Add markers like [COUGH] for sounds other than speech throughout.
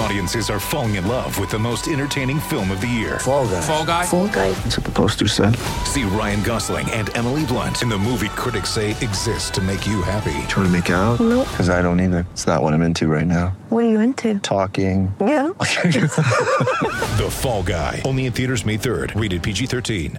Audiences are falling in love with the most entertaining film of the year. Fall guy. Fall guy. Fall guy. That's what the poster said. See Ryan Gosling and Emily Blunt in the movie critics say exists to make you happy. Trying to make it out? Nope. Because I don't either. It's not what I'm into right now. What are you into? Talking. Yeah. [LAUGHS] [LAUGHS] The Fall Guy. Only in theaters May 3rd. Rated PG-13.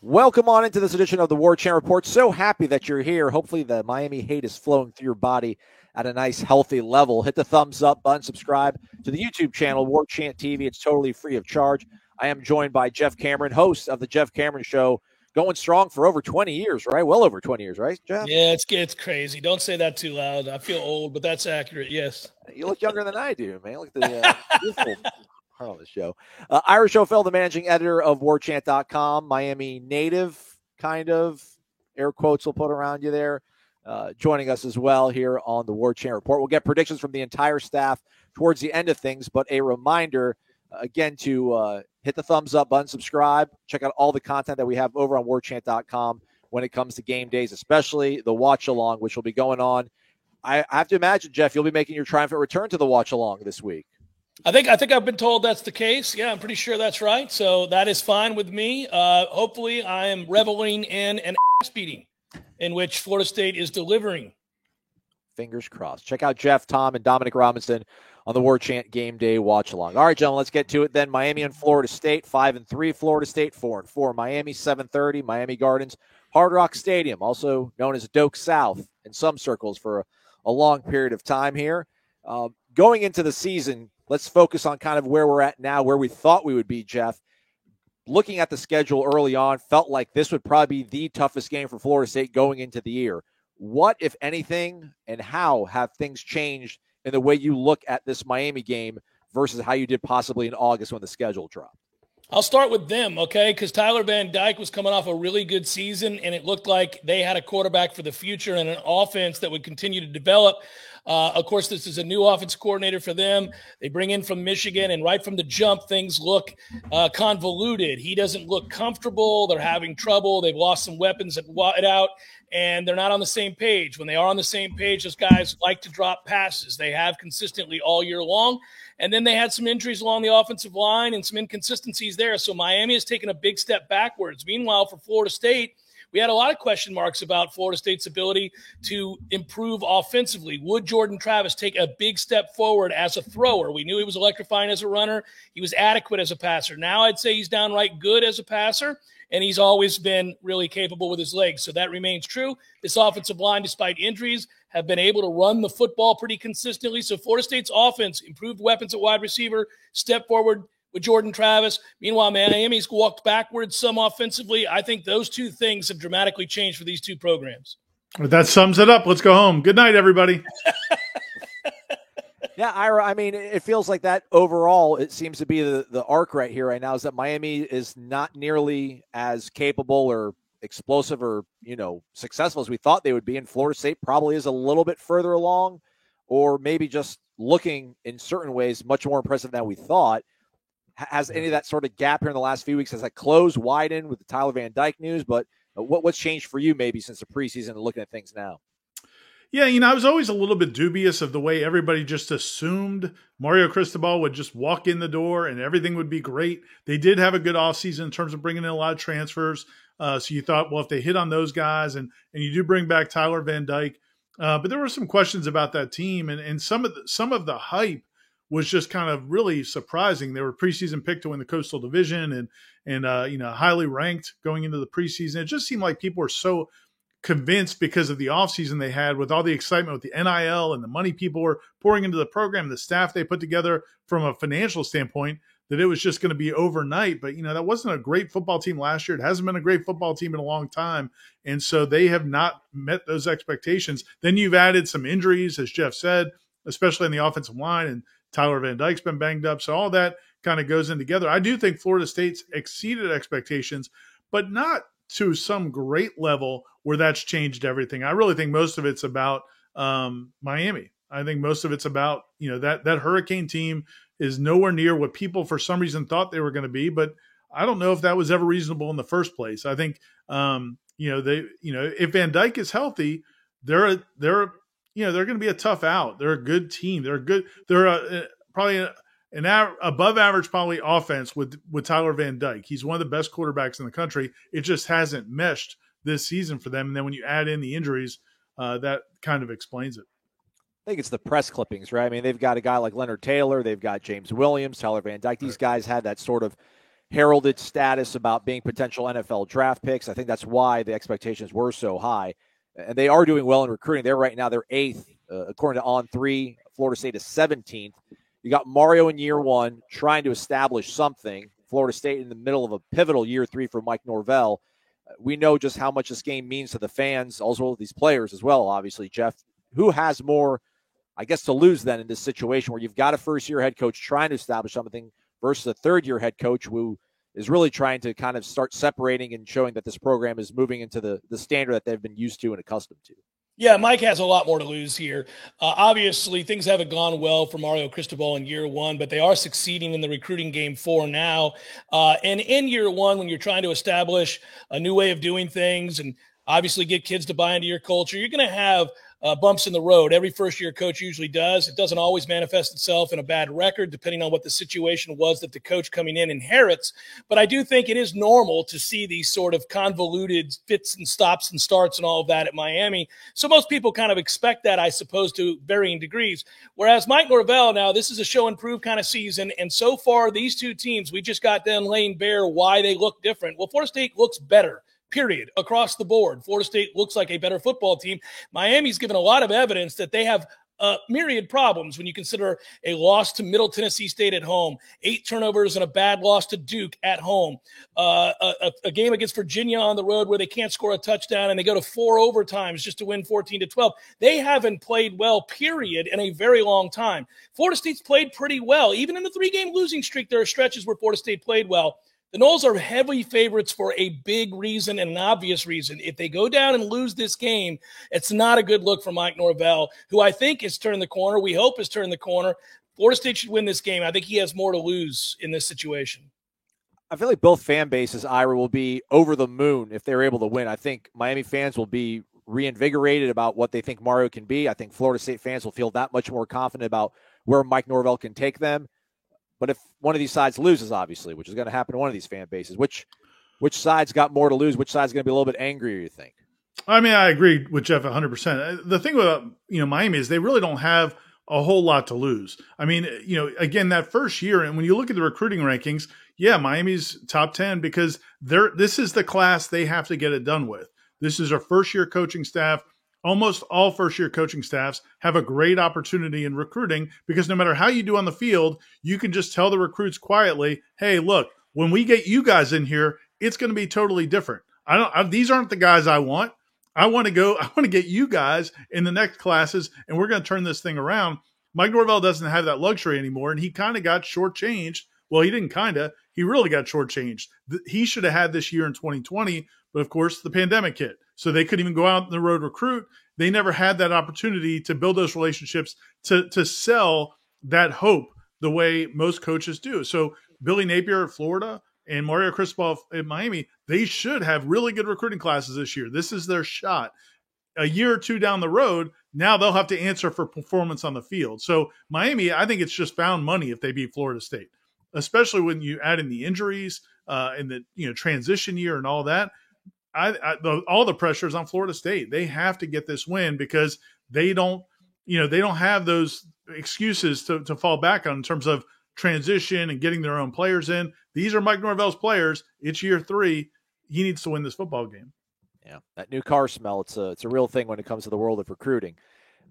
Welcome on into this edition of the War Chant Report. So happy that you're here. Hopefully, the Miami hate is flowing through your body at a nice, healthy level. Hit the thumbs up button, subscribe to the YouTube channel, War Chant TV. It's totally free of charge. I am joined by Jeff Cameron, host of the Jeff Cameron Show, going strong for over 20 years, right? Well over 20 years, right, Jeff? Yeah, it's it's crazy. Don't say that too loud. I feel old, but that's accurate. Yes. You look younger than I do, man. Look at the uh, beautiful part on the show. Uh, Ira Schoffel, the managing editor of warchant.com, Miami native, kind of, air quotes will put around you there, uh, joining us as well here on the War Chant Report. We'll get predictions from the entire staff towards the end of things, but a reminder uh, again to uh, hit the thumbs up button, subscribe, check out all the content that we have over on warchant.com when it comes to game days, especially the watch along, which will be going on. I, I have to imagine, Jeff, you'll be making your triumphant return to the watch along this week. I think I think I've been told that's the case. Yeah, I'm pretty sure that's right. So that is fine with me. Uh, hopefully, I am reveling in an ass beating in which Florida State is delivering. Fingers crossed. Check out Jeff, Tom, and Dominic Robinson on the War Chant Game Day watch along. All right, gentlemen, let's get to it then. Miami and Florida State, five and three. Florida State, four and four. Miami, seven thirty. Miami Gardens, Hard Rock Stadium, also known as Doak South in some circles for a, a long period of time here. Uh, going into the season, let's focus on kind of where we're at now, where we thought we would be, Jeff. Looking at the schedule early on, felt like this would probably be the toughest game for Florida State going into the year. What, if anything, and how have things changed in the way you look at this Miami game versus how you did possibly in August when the schedule dropped? I'll start with them, okay? Because Tyler Van Dyke was coming off a really good season, and it looked like they had a quarterback for the future and an offense that would continue to develop. Uh, of course, this is a new offense coordinator for them. They bring in from Michigan, and right from the jump, things look uh, convoluted. He doesn't look comfortable. They're having trouble. They've lost some weapons at out, and they're not on the same page. When they are on the same page, those guys like to drop passes. They have consistently all year long. And then they had some injuries along the offensive line and some inconsistencies there. So Miami has taken a big step backwards. Meanwhile, for Florida State, we had a lot of question marks about Florida State's ability to improve offensively. Would Jordan Travis take a big step forward as a thrower? We knew he was electrifying as a runner. He was adequate as a passer. Now I'd say he's downright good as a passer, and he's always been really capable with his legs. So that remains true. This offensive line, despite injuries, have been able to run the football pretty consistently. So Florida State's offense, improved weapons at wide receiver, step forward with Jordan Travis. Meanwhile, Miami's walked backwards some offensively. I think those two things have dramatically changed for these two programs. That sums it up. Let's go home. Good night, everybody. [LAUGHS] Yeah, Ira, I mean, it feels like that overall, it seems to be the, the arc right here right now is that Miami is not nearly as capable or explosive or, you know, successful as we thought they would be. And Florida State probably is a little bit further along or maybe just looking in certain ways much more impressive than we thought. Has any of that sort of gap here in the last few weeks? Has that closed, widened with the Tyler Van Dyke news? But uh, what, what's changed for you maybe since the preseason and looking at things now? Yeah, you know, I was always a little bit dubious of the way everybody just assumed Mario Cristobal would just walk in the door and everything would be great. They did have a good offseason in terms of bringing in a lot of transfers. Uh, so you thought, well, if they hit on those guys and and you do bring back Tyler Van Dyke, uh, but there were some questions about that team and and some of the, some of the hype was just kind of really surprising. They were preseason pick to win the Coastal Division and and uh, you know highly ranked going into the preseason. It just seemed like people were so convinced because of the offseason they had with all the excitement with the NIL and the money people were pouring into the program, the staff they put together from a financial standpoint, that it was just going to be overnight. But, you know, that wasn't a great football team last year. It hasn't been a great football team in a long time. And so they have not met those expectations. Then you've added some injuries, as Jeff said, especially in the offensive line. And Tyler Van Dyke's been banged up. So all that kind of goes in together. I do think Florida State's exceeded expectations, but not to some great level where that's changed everything. I really think most of it's about um, Miami. I think most of it's about you know that that Hurricane team is nowhere near what people for some reason thought they were going to be, but I don't know if that was ever reasonable in the first place. I think um, you know they you know if Van Dyke is healthy, they're they're you know they're going to be a tough out. They're a good team. They're a good. They're a, probably a, an a- above average probably offense with with Tyler Van Dyke. He's one of the best quarterbacks in the country. It just hasn't meshed this season for them. And then when you add in the injuries, uh, that kind of explains it. I think it's the press clippings, right? I mean, they've got a guy like Leonard Taylor, they've got James Williams, Tyler Van Dyke. These guys had that sort of heralded status about being potential NFL draft picks. I think that's why the expectations were so high. And they are doing well in recruiting. They're right now, they're eighth, uh, according to On3. Florida State is 17th. You got Mario in year one trying to establish something. Florida State in the middle of a pivotal year three for Mike Norvell. Uh, we know just how much this game means to the fans, as also these players as well. Obviously, Jeff, who has more, I guess, to lose then in this situation where you've got a first year head coach trying to establish something versus a third year head coach who is really trying to kind of start separating and showing that this program is moving into the the standard that they've been used to and accustomed to. Yeah, Mike has a lot more to lose here. Uh, obviously, things haven't gone well for Mario Cristobal in year one, but they are succeeding in the recruiting game for now. Uh, and in year one, when you're trying to establish a new way of doing things and obviously get kids to buy into your culture, you're going to have uh, bumps in the road. Every first year coach usually does. It doesn't always manifest itself in a bad record, depending on what the situation was that the coach coming in inherits. But I do think it is normal to see these sort of convoluted fits and stops and starts and all of that at Miami. So most people kind of expect that, I suppose, to varying degrees. Whereas Mike Norvell, now this is a show and prove kind of season. And so far, these two teams, we just got them laying bare why they look different. Well, Florida State looks better period, across the board. Florida State looks like a better football team. Miami's given a lot of evidence that they have uh, myriad problems when you consider a loss to Middle Tennessee State at home, eight turnovers and a bad loss to Duke at home, uh, a, a, game against Virginia on the road where they can't score a touchdown and they go to four overtimes just to win 14 to 12. They haven't played well, period, in a very long time. Florida State's played pretty well. Even in the three game losing streak, there are stretches where Florida State played well. The Noles are heavy favorites for a big reason and an obvious reason. If they go down and lose this game, it's not a good look for Mike Norvell, who I think has turned the corner. We hope has turned the corner. Florida State should win this game. I think he has more to lose in this situation. I feel like both fan bases, Ira, will be over the moon if they're able to win. I think Miami fans will be reinvigorated about what they think Mario can be. I think Florida State fans will feel that much more confident about where Mike Norvell can take them. But if one of these sides loses, obviously, which is going to happen to one of these fan bases, which which side's got more to lose? Which side's going to be a little bit angrier? You think? I mean, I agree with Jeff 100. percent uh, The thing about you know Miami is they really don't have a whole lot to lose. I mean, uh, you know, again, that first year, and when you look at the recruiting rankings, yeah, Miami's top 10 because they're this is the class they have to get it done with. This is our first year coaching staff almost all first year coaching staffs have a great opportunity in recruiting because no matter how you do on the field, you can just tell the recruits quietly, "Hey, look, when we get you guys in here, it's going to be totally different. I don't I, these aren't the guys I want. I want to go [LAUGHS] I want to get you guys in the next classes and we're going to turn this thing around." Mike Norvell doesn't have that luxury anymore and he kind of got shortchanged. Well, he didn't kind of. He really got shortchanged. He should have had this year in 2020, but of course the pandemic hit so they couldn't even go out on the road recruit. They never had that opportunity to build those relationships to to sell that hope the way most coaches do. So Billy Napier at Florida and Mario Cristobal at Miami, they should have really good recruiting classes this year. This is their shot. A year or two down the road, now they'll have to answer for performance on the field. So Miami, I think it's just found money if they beat Florida State, especially when you add in the injuries uh, and the you know transition year and all that. I, I the, all the pressure is on Florida State. They have to get this win because they don't, you know, they don't have those excuses to, to fall back on in terms of transition and getting their own players in. These are Mike Norvell's players. It's year three. He needs to win this football game. Yeah, that new car smell. It's a it's a real thing when it comes to the world of recruiting.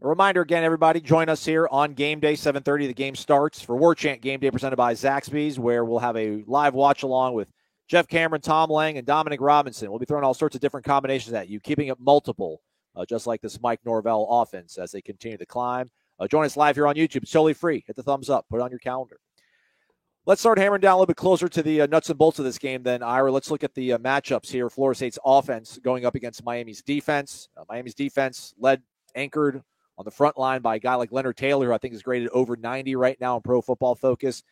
A reminder again, everybody, join us here on game day, 7.30. The game starts for War Chant Game Day presented by Zaxby's, where we'll have a live watch along with Jeff Cameron, Tom Lang, and Dominic Robinson. We'll be throwing all sorts of different combinations at you, keeping it multiple, uh, just like this Mike Norvell offense as they continue to climb. Uh, join us live here on YouTube. It's totally free. Hit the thumbs up. Put it on your calendar. Let's start hammering down a little bit closer to the uh, nuts and bolts of this game, then, Ira. Let's look at the uh, matchups here. Florida State's offense going up against Miami's defense. Uh, Miami's defense led, anchored on the front line by a guy like Leonard Taylor, who I think is graded over 90 right now in Pro Football Focus.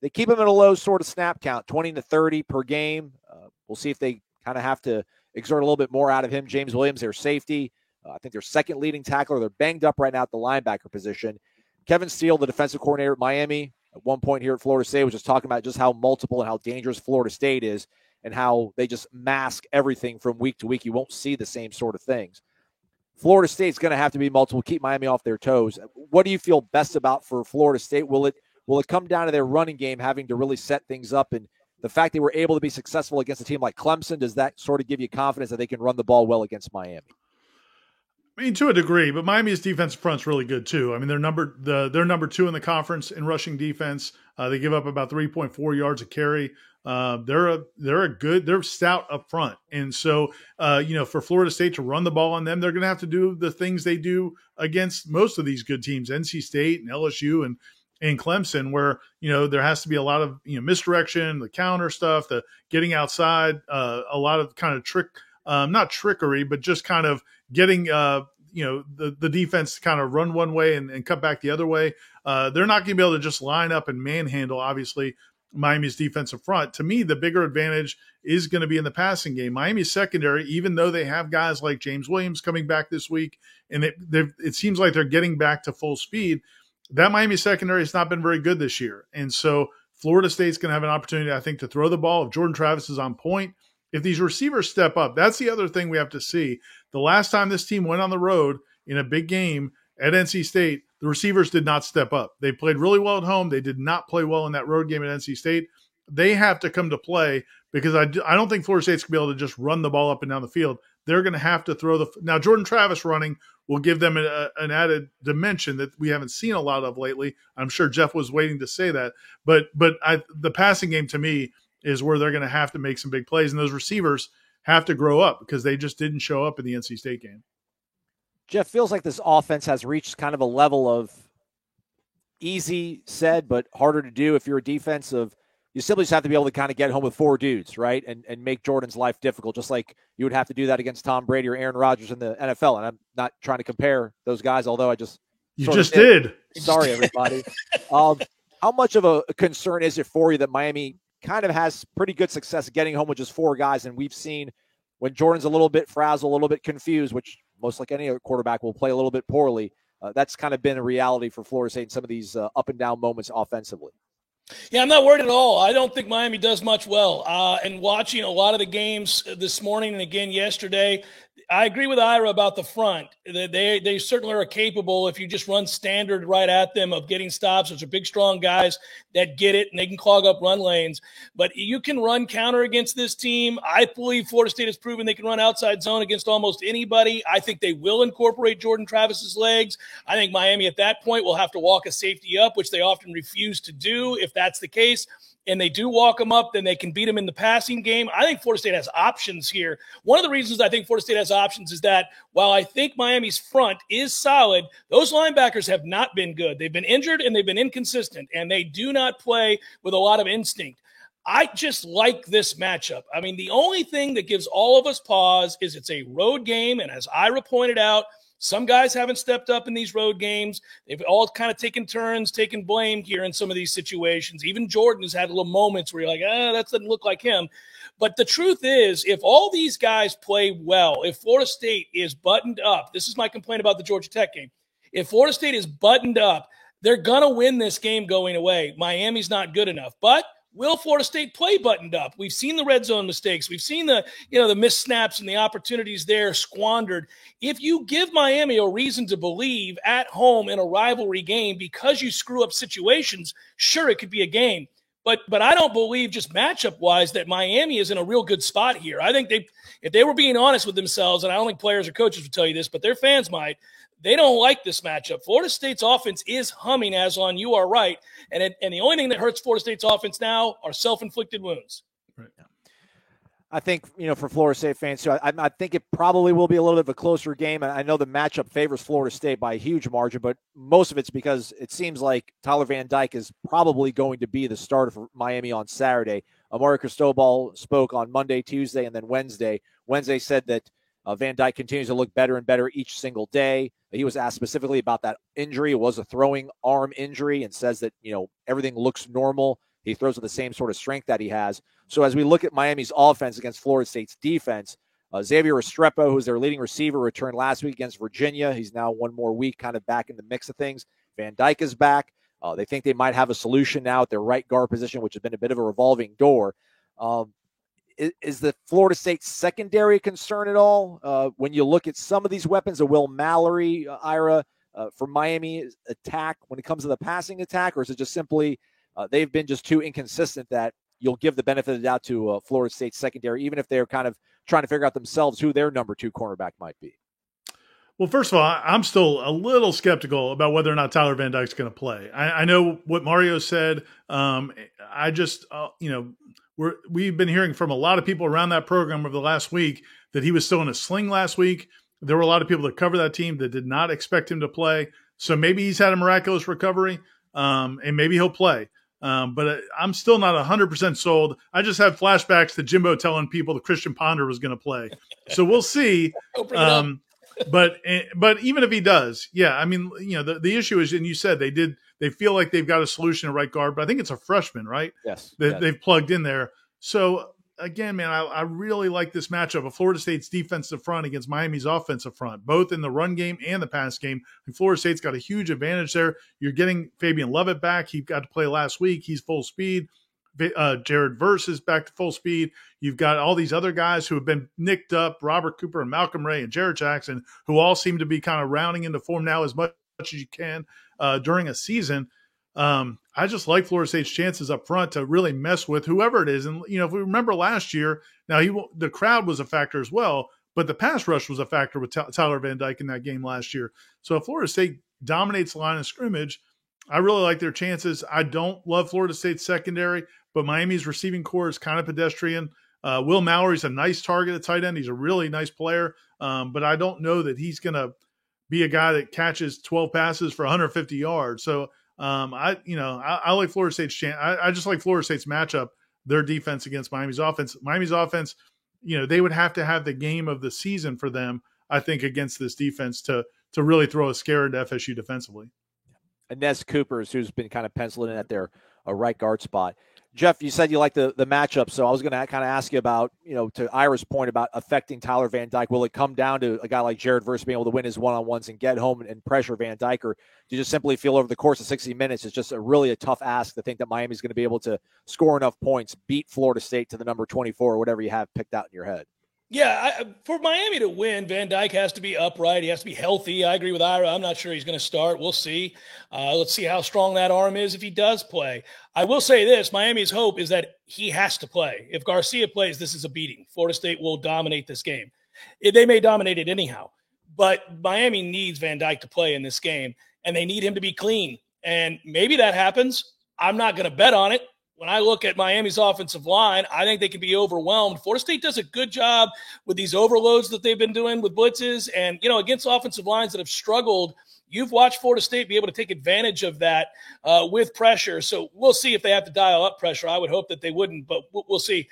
They keep him at a low sort of snap count, 20 to 30 per game. Uh, we'll see if they kind of have to exert a little bit more out of him. James Williams, their safety. Uh, I think their second leading tackler. They're banged up right now at the linebacker position. Kevin Steele, the defensive coordinator at Miami, at one point here at Florida State, was just talking about just how multiple and how dangerous Florida State is and how they just mask everything from week to week. You won't see the same sort of things. Florida State's going to have to be multiple, keep Miami off their toes. What do you feel best about for Florida State? Will it will it come down to their running game having to really set things up and the fact they were able to be successful against a team like Clemson, does that sort of give you confidence that they can run the ball well against Miami? I mean, to a degree, but Miami's defensive front's really good too. I mean, they're number the they're number two in the conference in rushing defense. Uh, they give up about three point four yards a carry. Uh, they're a they're a good they're stout up front, and so uh, you know for Florida State to run the ball on them, they're going to have to do the things they do against most of these good teams, NC State and LSU and and Clemson, where you know there has to be a lot of you know misdirection, the counter stuff, the getting outside, uh, a lot of kind of trick, um, not trickery, but just kind of getting uh, you know the the defense to kind of run one way and, and cut back the other way. Uh, they're not going to be able to just line up and manhandle, obviously, Miami's defensive front. To me, the bigger advantage is going to be in the passing game. Miami's secondary, even though they have guys like James Williams coming back this week, and it, it seems like they're getting back to full speed, that Miami secondary has not been very good this year. And so Florida State's going to have an opportunity, I think, to throw the ball. If Jordan Travis is on point, if these receivers step up, that's the other thing we have to see. The last time this team went on the road in a big game at NC State, the receivers did not step up. They played really well at home. They did not play well in that road game at NC State. They have to come to play because I, I don't think Florida State's going to be able to just run the ball up and down the field. They're going to have to throw the now Jordan Travis running will give them a, an added dimension that we haven't seen a lot of lately. I'm sure Jeff was waiting to say that, but but I, the passing game to me is where they're going to have to make some big plays, and those receivers have to grow up because they just didn't show up in the NC State game. Jeff feels like this offense has reached kind of a level of easy said, but harder to do if you're a defense of you simply just have to be able to kind of get home with four dudes, right? And and make Jordan's life difficult, just like you would have to do that against Tom Brady or Aaron Rodgers in the NFL. And I'm not trying to compare those guys, although I just you just did. did. Sorry, everybody. [LAUGHS] um, how much of a concern is it for you that Miami kind of has pretty good success getting home with just four guys? And we've seen when Jordan's a little bit frazzled, a little bit confused, which most like any other quarterback will play a little bit poorly. Uh, that's kind of been a reality for Florida State in some of these uh, up and down moments offensively. Yeah, I'm not worried at all. I don't think Miami does much well. Uh, and watching a lot of the games this morning and again yesterday, I agree with Ira about the front. They they certainly are capable if you just run standard right at them of getting stops. Those are big, strong guys that get it and they can clog up run lanes. But you can run counter against this team. I believe Florida State has proven they can run outside zone against almost anybody. I think they will incorporate Jordan Travis's legs. I think Miami at that point will have to walk a safety up, which they often refuse to do. If that's the case, and they do walk them up, then they can beat them in the passing game. I think Florida State has options here. One of the reasons I think Florida State has options is that while I think Miami's front is solid, those linebackers have not been good. They've been injured and they've been inconsistent, and they do not play with a lot of instinct. I just like this matchup. I mean, the only thing that gives all of us pause is it's a road game. And as Ira pointed out, some guys haven't stepped up in these road games. They've all kind of taken turns, taken blame here in some of these situations. Even Jordan has had little moments where you're like, ah, that doesn't look like him. But the truth is, if all these guys play well, if Florida State is buttoned up, this is my complaint about the Georgia Tech game. If Florida State is buttoned up, they're going to win this game going away. Miami's not good enough. But – will Florida State play buttoned up? We've seen the red zone mistakes. We've seen the, you know, the missed snaps and the opportunities there squandered. If you give Miami a reason to believe at home in a rivalry game because you screw up situations, sure, it could be a game. But but I don't believe just matchup wise that Miami is in a real good spot here. I think they if they were being honest with themselves, and I don't think players or coaches would tell you this, but their fans might. They don't like this matchup. Florida State's offense is humming as on. You are right, and it, and the only thing that hurts Florida State's offense now are self inflicted wounds. Right. I think you know for Florida State fans too. I, I, think it probably will be a little bit of a closer game. I know the matchup favors Florida State by a huge margin, but most of it's because it seems like Tyler Van Dyke is probably going to be the starter for Miami on Saturday. Amari Cristobal spoke on Monday, Tuesday, and then Wednesday. Wednesday said that uh, Van Dyke continues to look better and better each single day. He was asked specifically about that injury. It was a throwing arm injury, and says that you know everything looks normal. He throws with the same sort of strength that he has. So as we look at Miami's offense against Florida State's defense, uh, Xavier Restrepo, who's their leading receiver, returned last week against Virginia. He's now one more week kind of back in the mix of things. Van Dyke is back. Uh, they think they might have a solution now at their right guard position, which has been a bit of a revolving door. Um, is, is, the Florida State secondary concern at all? Uh, when you look at some of these weapons, a Will Mallory, uh, Ira, uh, for Miami attack when it comes to the passing attack, or is it just simply uh, they've been just too inconsistent that you'll give the benefit of the doubt to uh, Florida State secondary, even if they're kind of trying to figure out themselves who their number two cornerback might be? Well, first of all, I'm still a little skeptical about whether or not Tyler Van Dyke's going to play. I, I, know what Mario said. Um, I just, uh, you know, we're, we've been hearing from a lot of people around that program over the last week that he was still in a sling last week. There were a lot of people that cover that team that did not expect him to play. So maybe he's had a miraculous recovery, um, and maybe he'll play. Um, but uh, I'm still not 100% sold. I just have flashbacks to Jimbo telling people that Christian Ponder was going to play. So we'll see. [LAUGHS] um, but eh, but even if he does, yeah, I mean, you know, the, the issue is, and you said they did, they feel like they've got a solution at right guard, but I think it's a freshman, right? Yes. That yes. they've plugged in there. So again, man, I, I, really like this matchup of Florida State's defensive front against Miami's offensive front, both in the run game and the pass game. And Florida State's got a huge advantage there. You're getting Fabian Lovett back. He got to play last week. He's full speed. Uh, Jared Verse is back to full speed. You've got all these other guys who have been nicked up, Robert Cooper and Malcolm Ray and Jared Jackson, who all seem to be kind of rounding into form now as much as you can uh, during a season. Um, I just like Florida State's chances up front to really mess with whoever it is. And you know, if we remember last year, now he the crowd was a factor as well, but the pass rush was a factor with Tyler Van Dyke in that game last year. So if Florida State dominates the line of scrimmage, I really like their chances. I don't love Florida State's secondary, but Miami's receiving core is kind of pedestrian. Uh, Will Mallory's a nice target at tight end. He's a really nice player, um, but I don't know that he's going to be a guy that catches 12 passes for 150 yards. So um, I, you know, I, I like Florida State's chance. I, I, just like Florida State's matchup, their defense against Miami's offense. Miami's offense, you know, they would have to have the game of the season for them, I think, against this defense to to really throw a scare into FSU defensively. Anez Cooper's, who's been kind of penciling in at their a right guard spot. Jeff, you said you like the the matchup, so I was going to kind of ask you about, you know, to Ira's point about affecting Tyler Van Dyke. Will it come down to a guy like Jared Verse being able to win his one on ones and get home and pressure Van Dyke, or do you just simply feel over the course of 60 minutes it's just a really a tough ask to think that Miami's going to be able to score enough points, beat Florida State to the number 24 or whatever you have picked out in your head? Yeah, I, for Miami to win, Van Dyke has to be upright. He has to be healthy. I agree with Ira. I'm not sure he's going to start. We'll see. Uh, let's see how strong that arm is if he does play. I will say this Miami's hope is that he has to play. If Garcia plays, this is a beating. Florida State will dominate this game. They may dominate it anyhow, but Miami needs Van Dyke to play in this game, and they need him to be clean. And maybe that happens. I'm not going to bet on it when I look at Miami's offensive line, I think they can be overwhelmed. Florida State does a good job with these overloads that they've been doing with blitzes. And, you know, against offensive lines that have struggled, you've watched Florida State be able to take advantage of that uh, with pressure. So we'll see if they have to dial up pressure. I would hope that they wouldn't, but we'll see.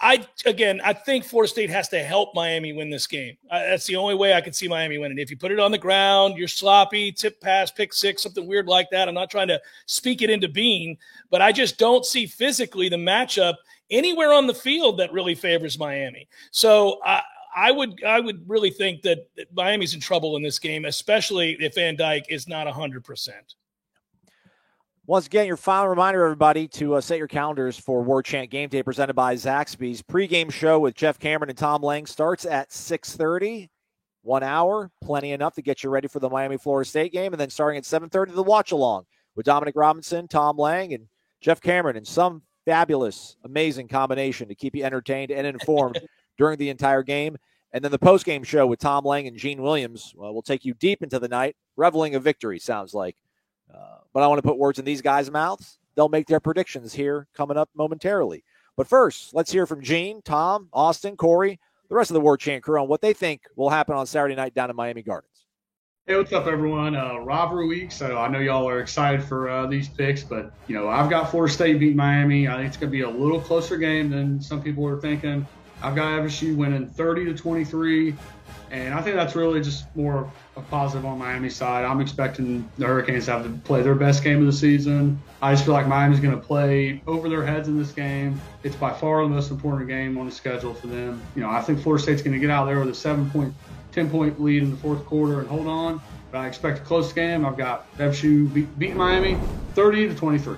I again, I think Florida State has to help Miami win this game. Uh, that's the only way I can see Miami winning. If you put it on the ground, you're sloppy, tip pass, pick six, something weird like that. I'm not trying to speak it into being, but I just don't see physically the matchup anywhere on the field that really favors Miami. So I, I would I would really think that Miami's in trouble in this game, especially if Van Dyke is not hundred percent. Once again, your final reminder, everybody, to uh, set your calendars for War Chant Game Day presented by Zaxby's. Pregame show with Jeff Cameron and Tom Lang starts at 6.30. One hour, plenty enough to get you ready for the Miami Florida State game. And then starting at 7.30, the watch along with Dominic Robinson, Tom Lang, and Jeff Cameron. And some fabulous, amazing combination to keep you entertained and informed [LAUGHS] during the entire game. And then the post game show with Tom Lang and Gene Williams well, will take you deep into the night, reveling a victory, sounds like. Uh, but I want to put words in these guys' mouths. They'll make their predictions here coming up momentarily. But first, let's hear from Gene, Tom, Austin, Corey, the rest of the War Chant crew on what they think will happen on Saturday night down in Miami Gardens. Hey, what's up, everyone? Uh, rivalry week, so I know y'all are excited for uh, these picks, but you know I've got Florida State beat Miami. I think it's going to be a little closer game than some people are thinking. I've got FSU winning 30 to 23, and I think that's really just more a positive on Miami's side. I'm expecting the Hurricanes to have to play their best game of the season. I just feel like Miami's going to play over their heads in this game. It's by far the most important game on the schedule for them. You know, I think Florida State's going to get out there with a seven point, 10 point lead in the fourth quarter and hold on. But I expect a close game. I've got FSU beat, beat Miami 30 to 23.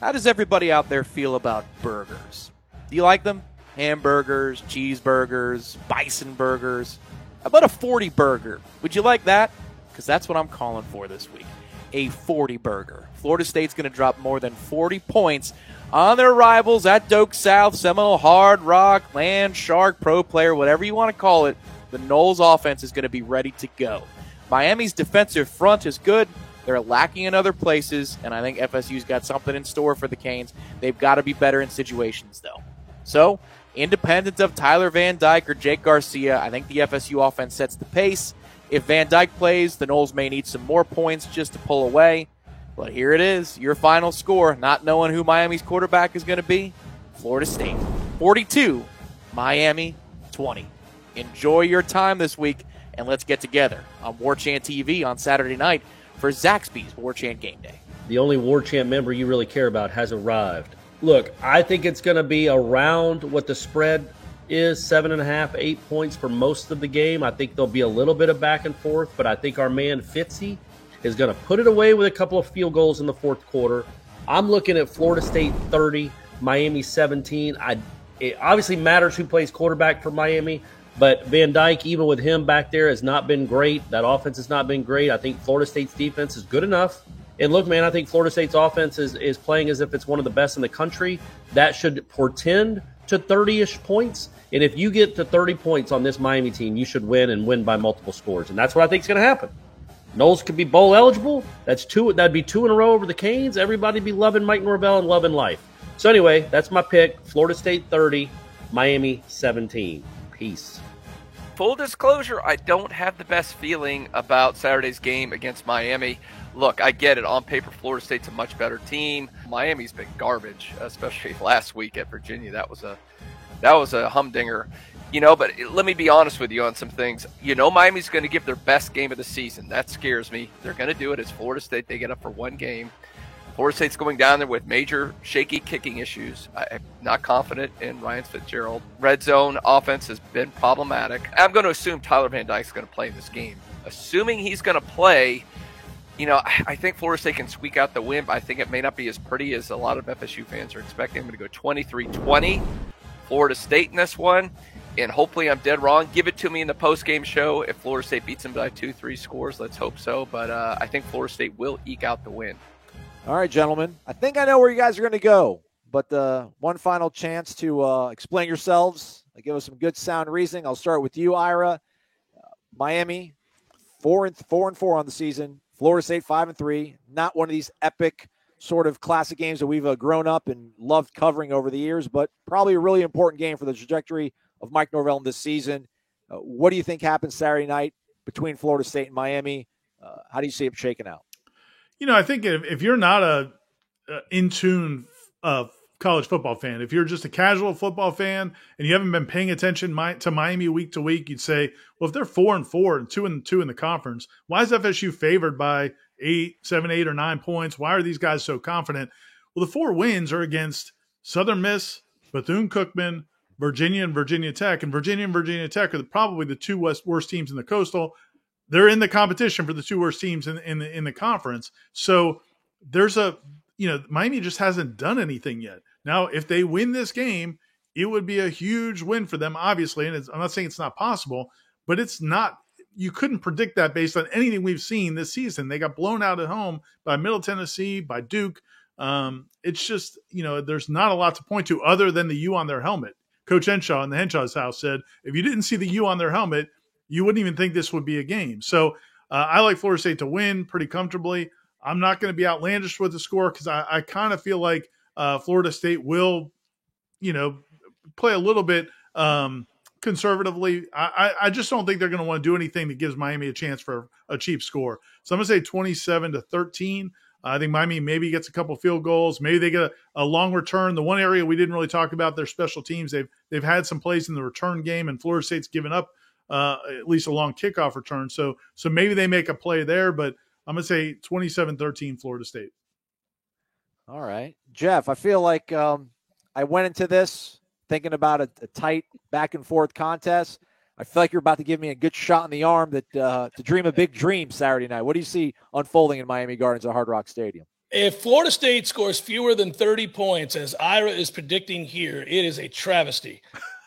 How does everybody out there feel about burgers? Do you like them? Hamburgers, cheeseburgers, bison burgers. About a 40 burger? Would you like that? Because that's what I'm calling for this week. A 40 burger. Florida State's going to drop more than 40 points on their rivals at Doak South, Seminole, Hard Rock, Land, Shark, Pro Player, whatever you want to call it. The Noles offense is going to be ready to go. Miami's defensive front is good. They're lacking in other places, and I think FSU's got something in store for the Canes. They've got to be better in situations, though. So, independent of Tyler Van Dyke or Jake Garcia, I think the FSU offense sets the pace. If Van Dyke plays, the Noles may need some more points just to pull away. But here it is, your final score, not knowing who Miami's quarterback is going to be. Florida State 42, Miami 20. Enjoy your time this week, and let's get together on War Chant TV on Saturday night for Zaxby's War Chant Game Day. The only War Chant member you really care about has arrived. Look, I think it's going to be around what the spread is seven and a half, eight points for most of the game. I think there'll be a little bit of back and forth, but I think our man Fitzy is going to put it away with a couple of field goals in the fourth quarter. I'm looking at Florida State 30, Miami 17. I it obviously matters who plays quarterback for Miami, but Van Dyke, even with him back there, has not been great. That offense has not been great. I think Florida State's defense is good enough. And look, man, I think Florida State's offense is, is playing as if it's one of the best in the country. That should portend to 30 ish points. And if you get to 30 points on this Miami team, you should win and win by multiple scores. And that's what I think is going to happen. Noles could be bowl eligible. That's two. That'd be two in a row over the Canes. Everybody be loving Mike Norvell and loving life. So anyway, that's my pick. Florida State 30, Miami 17. Peace. Full disclosure, I don't have the best feeling about Saturday's game against Miami. Look, I get it. On paper, Florida State's a much better team. Miami's been garbage, especially [LAUGHS] last week at Virginia. That was a that was a humdinger. You know, but let me be honest with you on some things. You know, Miami's going to give their best game of the season. That scares me. They're going to do it. It's Florida State. They get up for one game. Florida State's going down there with major shaky kicking issues. I'm not confident in Ryan Fitzgerald. Red zone offense has been problematic. I'm going to assume Tyler Van Dyke's going to play in this game. Assuming he's going to play, you know, I think Florida State can squeak out the win, but I think it may not be as pretty as a lot of FSU fans are expecting. I'm going to go 23 20. Florida State in this one. And hopefully I'm dead wrong. Give it to me in the post game show. If Florida State beats them by two, three scores, let's hope so. But uh, I think Florida State will eke out the win. All right, gentlemen. I think I know where you guys are going to go, but uh, one final chance to uh, explain yourselves. Uh, give us some good sound reasoning. I'll start with you, Ira. Uh, Miami, four and four and four on the season. Florida State five and three. Not one of these epic sort of classic games that we've uh, grown up and loved covering over the years, but probably a really important game for the trajectory of Mike Norvell in this season. Uh, what do you think happens Saturday night between Florida State and Miami? how do you see it shaking out? You know, I think if, if you're not a, in tune uh, college football fan, if you're just a casual football fan and you haven't been paying attention to Miami week to week, you'd say, well, if they're four and four and two and two in the conference, why is FSU favored by eight, seven, eight, or nine points? Why are these guys so confident? Well, the four wins are against Southern Miss, Bethune Cookman, Virginia, and Virginia Tech. And Virginia and Virginia Tech are the, probably the two west, worst teams in the Coastal they're in the competition for the two worst teams in in the, in the conference. So there's a you know Miami just hasn't done anything yet. Now, if they win this game, it would be a huge win for them, obviously. And I'm not saying it's not possible, but it's not. You couldn't predict that based on anything we've seen this season. They got blown out at home by Middle Tennessee, by Duke, Um, it's just you know there's not a lot to point to other than the U on their helmet. Coach Henshaw in the Henshaw's house said if you didn't see the U on their helmet, you wouldn't even think this would be a game. So uh, I like Florida State to win pretty comfortably. I'm not going to be outlandish with the score because I, I kind of feel like uh, Florida State will, you know, play a little bit um, conservatively. I, I just don't think they're going to want to do anything that gives Miami a chance for a cheap score. So I'm going to say 27 to 13. I think Miami maybe gets a couple field goals. Maybe they get a, a, long return. The one area we didn't really talk about their special teams. They've they've had some plays in the return game, and Florida State's given up uh, at least a long kickoff return. So so maybe they make a play there. But I'm gonna say 27-13 Florida State. All right, Jeff. I feel like um, I went into this thinking about a, a tight back and forth contest. I feel like you're about to give me a good shot in the arm that uh, to dream a big dream Saturday night. What do you see unfolding in Miami Gardens at Hard Rock Stadium? If Florida State scores fewer than 30 points, as Ira is predicting here, it is a travesty.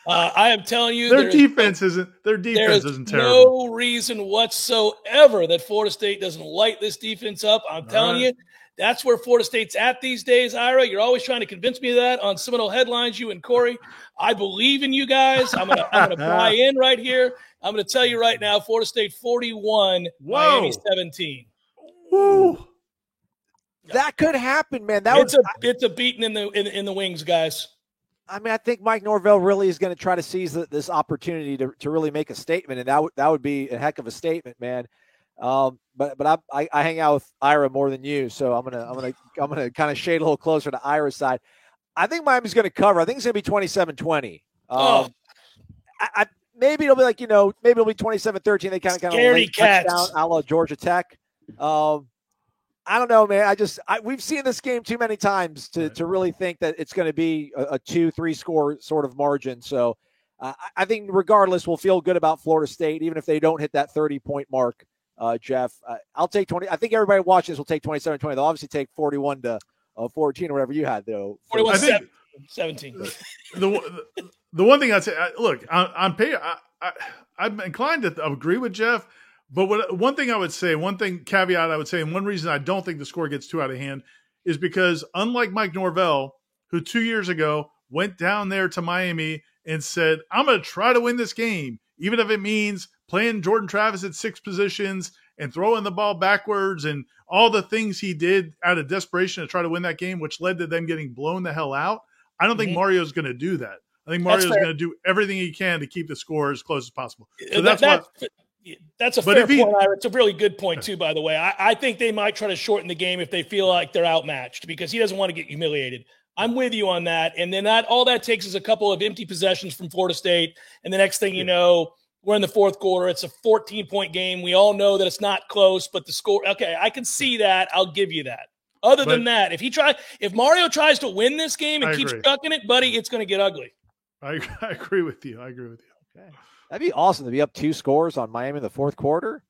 Uh, I am telling you, their defense is, not their defense isn't terrible. No reason whatsoever that Florida State doesn't light this defense up. I'm All telling right. you, that's where Florida State's at these days, Ira. You're always trying to convince me of that on Seminole headlines, you and Corey. I believe in you guys. I'm gonna I'm gonna [LAUGHS] buy in right here. I'm gonna tell you right now, Florida State 41, Whoa. Miami 17. Woo. That could happen, man. That it's was, a it's a beating in the in, in the wings, guys. I mean, I think Mike Norvell really is going to try to seize the, this opportunity to, to really make a statement, and that would that would be a heck of a statement, man. Um, but but I, I, I hang out with Ira more than you, so I'm gonna I'm gonna I'm gonna kind of shade a little closer to Ira's side. I think Miami's going to cover. I think it's going to be 27-20. Um, oh. I, I, maybe it'll be like you know maybe it'll be 27-13. They kind of kind of touchdown a la Georgia Tech. Um, I don't know, man. I just I, we've seen this game too many times to to really think that it's going to be a, a, two three score sort of margin. So uh, I think regardless, we'll feel good about Florida State, even if they don't hit that 30 point mark uh, Jeff. Uh, I'll take 20. I think everybody watching this will take 27 20. They'll obviously take 41 to uh, 14 or whatever you had, though. 41 think, 17. The, the, the, one thing I'd say, look, on, on pay, I, I, I'm inclined to agree with Jeff. But what, one thing I would say, one thing caveat I would say, and one reason I don't think the score gets too out of hand is because unlike Mike Norvell, who two years ago went down there to Miami and said, I'm going to try to win this game, even if it means playing Jordan Travis at six positions and throwing the ball backwards and all the things he did out of desperation to try to win that game, which led to them getting blown the hell out. I don't think mm-hmm. Mario's going to do that. I think Mario's going to do everything he can to keep the score as close as possible. So that's that, what. That's a fair he, point, Ira. It's a really good point too, by the way. I, I think they might try to shorten the game if they feel like they're outmatched because he doesn't want to get humiliated. I'm with you on that. And then that all that takes is a couple of empty possessions from Florida State, and the next thing you know, we're in the fourth quarter. It's a 14 point game. We all know that it's not close, but the score. Okay, I can see that. I'll give you that. Other but, than that, if he try, if Mario tries to win this game and I keeps chucking it, buddy, it's going to get ugly. I, [LAUGHS] I agree with you. I agree with you. Okay, that'd be awesome to be up two scores on Miami in the fourth quarter.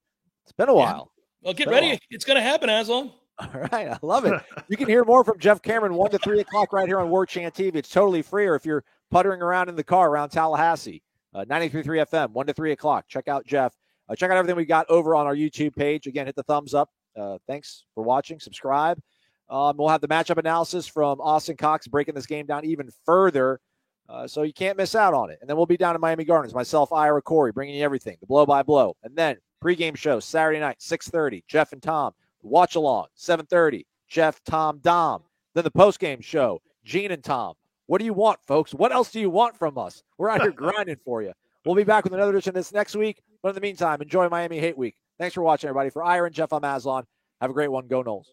It's been a while. Yeah. Well, get ready. It's going to happen, Aslan. [LAUGHS] All right, I love it. [LAUGHS] you can hear more from Jeff Cameron one to three o'clock right here on War Chant TV. It's totally free, or if you're puttering around in the car around Tallahassee. Uh, 93.3 FM, 1 to 3 o'clock. Check out Jeff. Uh, check out everything we got over on our YouTube page. Again, hit the thumbs up. Uh, thanks for watching. Subscribe. Um, we'll have the matchup analysis from Austin Cox breaking this game down even further. Uh, so you can't miss out on it. And then we'll be down in Miami Gardens. Myself, Ira Corey, bringing you everything, the blow by blow. And then pregame show Saturday night, 6:30. Jeff and Tom watch along, 7:30. Jeff, Tom, Dom. Then the postgame show, Gene and Tom. What do you want, folks? What else do you want from us? We're out here [LAUGHS] grinding for you. We'll be back with another edition of this next week. But in the meantime, enjoy Miami Hate Week. Thanks for watching, everybody. For Ira and Jeff, I'm Aslan. Have a great one. Go Noles.